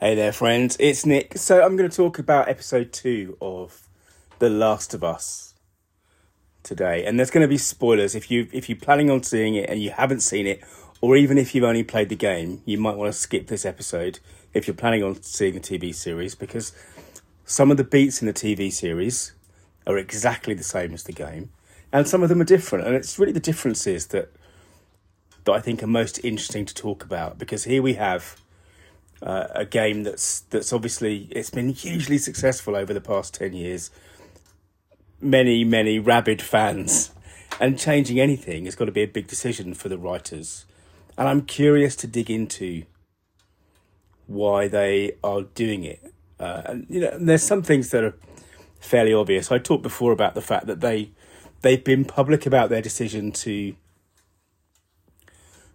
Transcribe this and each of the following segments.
Hey there, friends. It's Nick. So I'm going to talk about episode two of The Last of Us today, and there's going to be spoilers. If you if you're planning on seeing it and you haven't seen it, or even if you've only played the game, you might want to skip this episode if you're planning on seeing the TV series because some of the beats in the TV series are exactly the same as the game, and some of them are different. And it's really the differences that that I think are most interesting to talk about because here we have uh, a game that's that's obviously it's been hugely successful over the past ten years. Many many rabid fans, and changing anything has got to be a big decision for the writers, and I'm curious to dig into why they are doing it. Uh, and you know, there's some things that are fairly obvious. I talked before about the fact that they they've been public about their decision to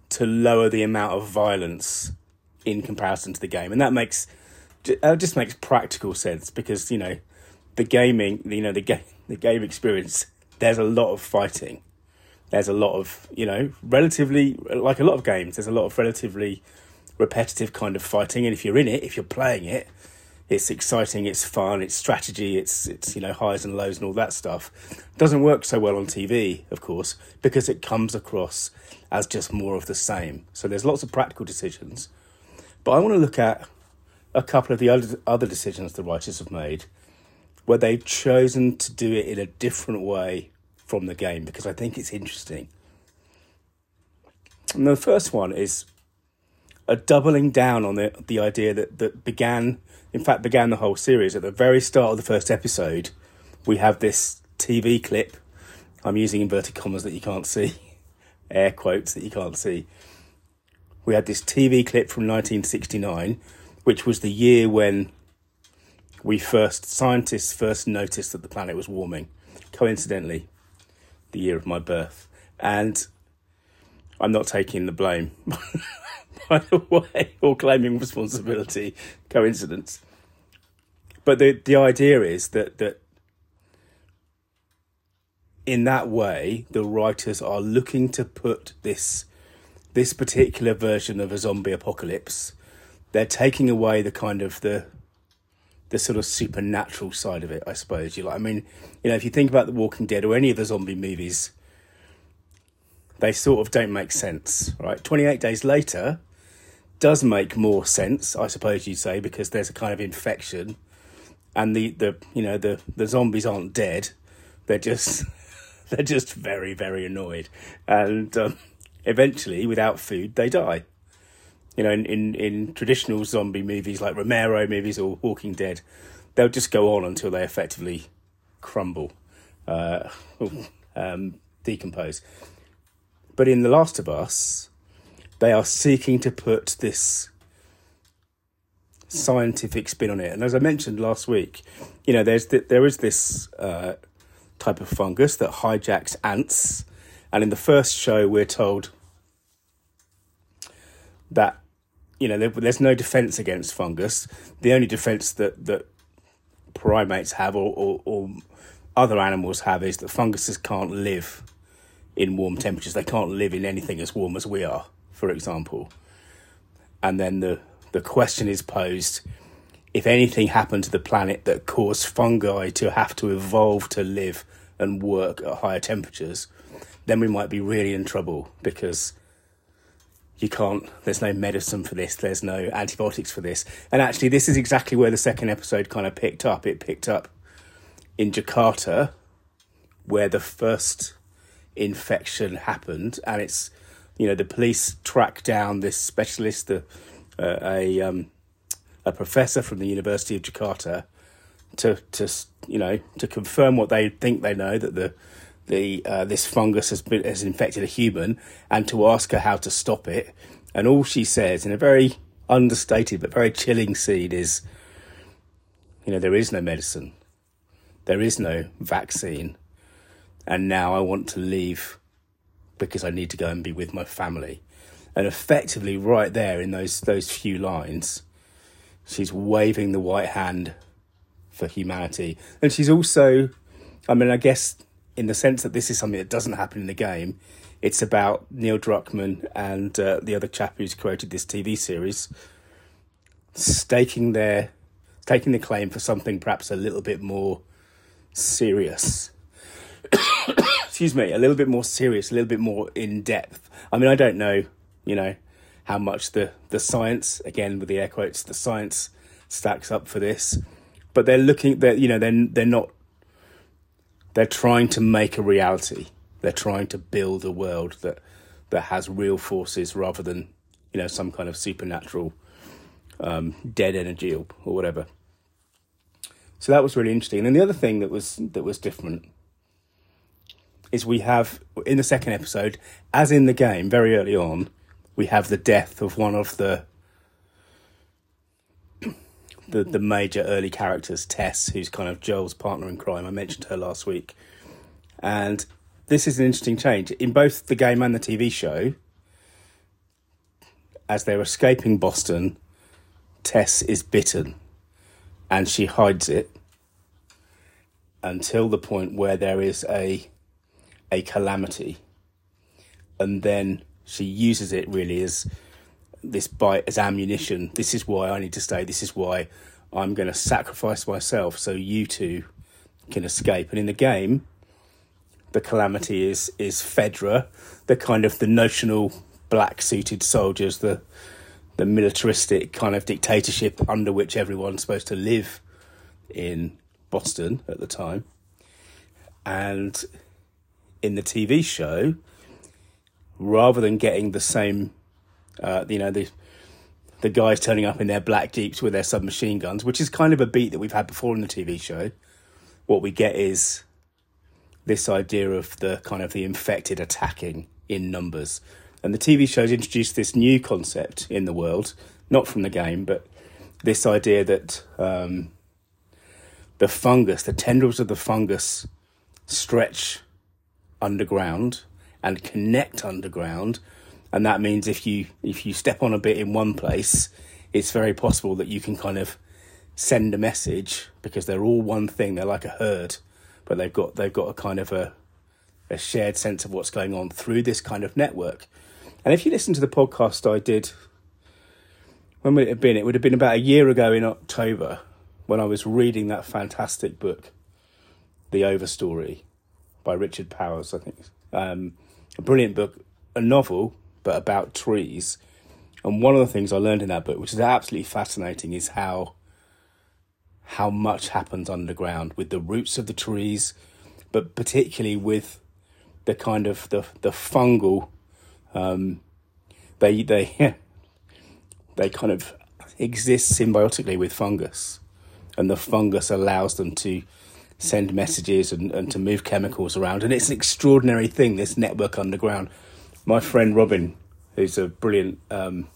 to lower the amount of violence in comparison to the game, and that makes it uh, just makes practical sense because you know the gaming, you know the game, the game experience. There's a lot of fighting. There's a lot of you know relatively like a lot of games. There's a lot of relatively repetitive kind of fighting, and if you're in it, if you're playing it, it's exciting, it's fun, it's strategy, it's it's you know highs and lows and all that stuff. Doesn't work so well on TV, of course, because it comes across as just more of the same. So there's lots of practical decisions but I want to look at a couple of the other, other decisions the writers have made where they've chosen to do it in a different way from the game because I think it's interesting. And the first one is a doubling down on the, the idea that, that began, in fact, began the whole series. At the very start of the first episode, we have this TV clip. I'm using inverted commas that you can't see, air quotes that you can't see we had this TV clip from 1969, which was the year when we first, scientists first noticed that the planet was warming. Coincidentally, the year of my birth. And I'm not taking the blame, by the way, or claiming responsibility. Coincidence. But the, the idea is that, that in that way, the writers are looking to put this this particular version of a zombie apocalypse, they're taking away the kind of the the sort of supernatural side of it, I suppose. You like, I mean, you know, if you think about The Walking Dead or any of the zombie movies, they sort of don't make sense, right? Twenty eight days later does make more sense, I suppose you'd say, because there's a kind of infection, and the the you know the the zombies aren't dead, they're just they're just very very annoyed, and. Um, eventually, without food, they die. You know, in, in, in traditional zombie movies like Romero movies or Walking Dead, they'll just go on until they effectively crumble, uh, um, decompose. But in The Last of Us, they are seeking to put this scientific spin on it. And as I mentioned last week, you know, there's th- there is this uh, type of fungus that hijacks ants and in the first show, we're told that you know there, there's no defense against fungus. The only defense that that primates have or, or, or other animals have is that funguses can't live in warm temperatures. They can't live in anything as warm as we are, for example. And then the the question is posed if anything happened to the planet that caused fungi to have to evolve to live and work at higher temperatures, then we might be really in trouble because you can't there's no medicine for this there's no antibiotics for this. And actually this is exactly where the second episode kind of picked up. It picked up in jakarta where the first infection happened. And it's you know the police track down this specialist the, uh, a um, a professor from the university of jakarta to to you know to confirm what they think they know that the the uh, this fungus has been has infected a human, and to ask her how to stop it. And all she says in a very understated but very chilling scene is, you know, there is no medicine, there is no vaccine, and now I want to leave because I need to go and be with my family. And effectively, right there in those those few lines, she's waving the white hand for humanity, and she's also, I mean, I guess in the sense that this is something that doesn't happen in the game. It's about Neil Druckmann and uh, the other chap who's created this TV series staking their taking the claim for something perhaps a little bit more serious. Excuse me, a little bit more serious, a little bit more in depth. I mean, I don't know, you know, how much the the science again with the air quotes the science stacks up for this, but they're looking. They're you know they're they're not. They're trying to make a reality. They're trying to build a world that that has real forces rather than you know some kind of supernatural um, dead energy or, or whatever. So that was really interesting. And the other thing that was that was different is we have in the second episode, as in the game, very early on, we have the death of one of the the the major early characters, Tess, who's kind of Joel's partner in crime. I mentioned her last week, and this is an interesting change in both the game and the TV show. As they're escaping Boston, Tess is bitten and she hides it until the point where there is a a calamity and then she uses it really as this bite as ammunition. This is why i need to stay. This is why i'm going to sacrifice myself so you two can escape. And in the game the calamity is is fedra the kind of the notional black suited soldiers the the militaristic kind of dictatorship under which everyone's supposed to live in Boston at the time. And in the TV show, rather than getting the same, uh, you know, the the guys turning up in their black jeeps with their submachine guns, which is kind of a beat that we've had before in the TV show. What we get is this idea of the kind of the infected attacking in numbers, and the TV show's introduced this new concept in the world, not from the game, but this idea that um, the fungus, the tendrils of the fungus, stretch underground and connect underground, and that means if you if you step on a bit in one place, it's very possible that you can kind of send a message because they're all one thing. They're like a herd, but they've got they've got a kind of a a shared sense of what's going on through this kind of network. And if you listen to the podcast I did, when would it have been? It would have been about a year ago in October when I was reading that fantastic book, The Overstory, by Richard Powers, I think. Um, a brilliant book, a novel, but about trees. And one of the things I learned in that book, which is absolutely fascinating, is how how much happens underground with the roots of the trees, but particularly with the kind of the the fungal um, they they they kind of exist symbiotically with fungus, and the fungus allows them to send messages and, and to move chemicals around. And it's an extraordinary thing. This network underground. My friend Robin, who's a brilliant um,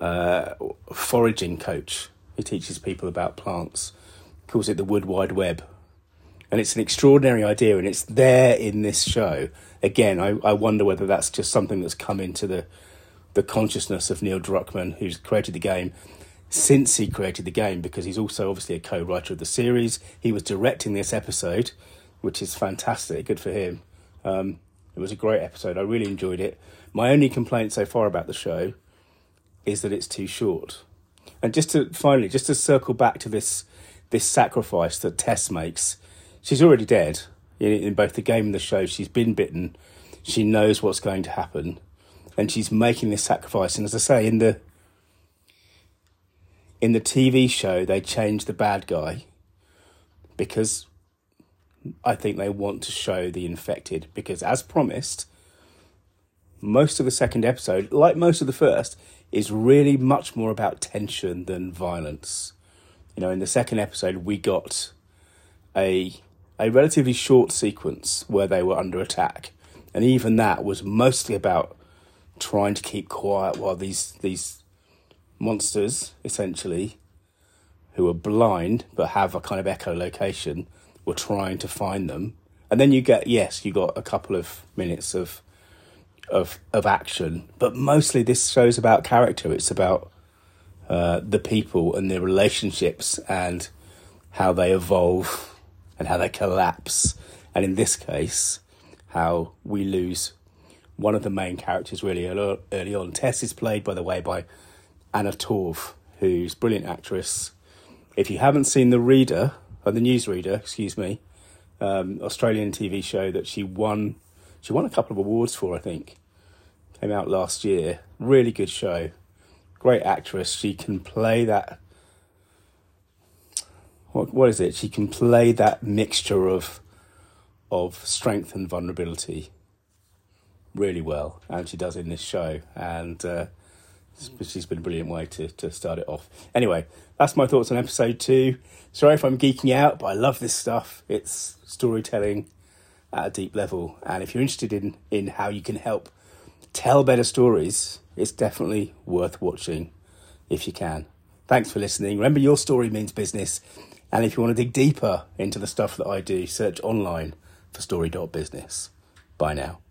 uh, foraging coach, he teaches people about plants. Calls it the Wood Wide Web, and it's an extraordinary idea, and it's there in this show again, I, I wonder whether that's just something that's come into the the consciousness of Neil Druckmann, who's created the game, since he created the game, because he's also obviously a co-writer of the series. He was directing this episode, which is fantastic. Good for him. Um, it was a great episode. I really enjoyed it. My only complaint so far about the show is that it's too short. And just to finally, just to circle back to this this sacrifice that Tess makes, she's already dead in, in both the game and the show. She's been bitten. She knows what's going to happen, and she's making this sacrifice. And as I say, in the in the TV show, they changed the bad guy because I think they want to show the infected. Because as promised, most of the second episode, like most of the first, is really much more about tension than violence. You know, in the second episode, we got a a relatively short sequence where they were under attack, and even that was mostly about trying to keep quiet while these these monsters, essentially, who are blind but have a kind of echolocation, were trying to find them. And then you get yes, you got a couple of minutes of of of action, but mostly this show's about character. It's about uh, the people and their relationships and how they evolve and how they collapse. And in this case, how we lose one of the main characters really early on. Tess is played, by the way, by Anna Torv, who's brilliant actress. If you haven't seen The Reader, or The Newsreader, excuse me, um, Australian TV show that she won, she won a couple of awards for, I think. Came out last year. Really good show. Great actress. She can play that. What, what is it? She can play that mixture of of strength and vulnerability really well, and she does in this show. And uh, she's been a brilliant way to, to start it off. Anyway, that's my thoughts on episode two. Sorry if I'm geeking out, but I love this stuff. It's storytelling at a deep level. And if you're interested in, in how you can help tell better stories, it's definitely worth watching if you can. Thanks for listening. Remember, your story means business. And if you want to dig deeper into the stuff that I do, search online for story.business. Bye now.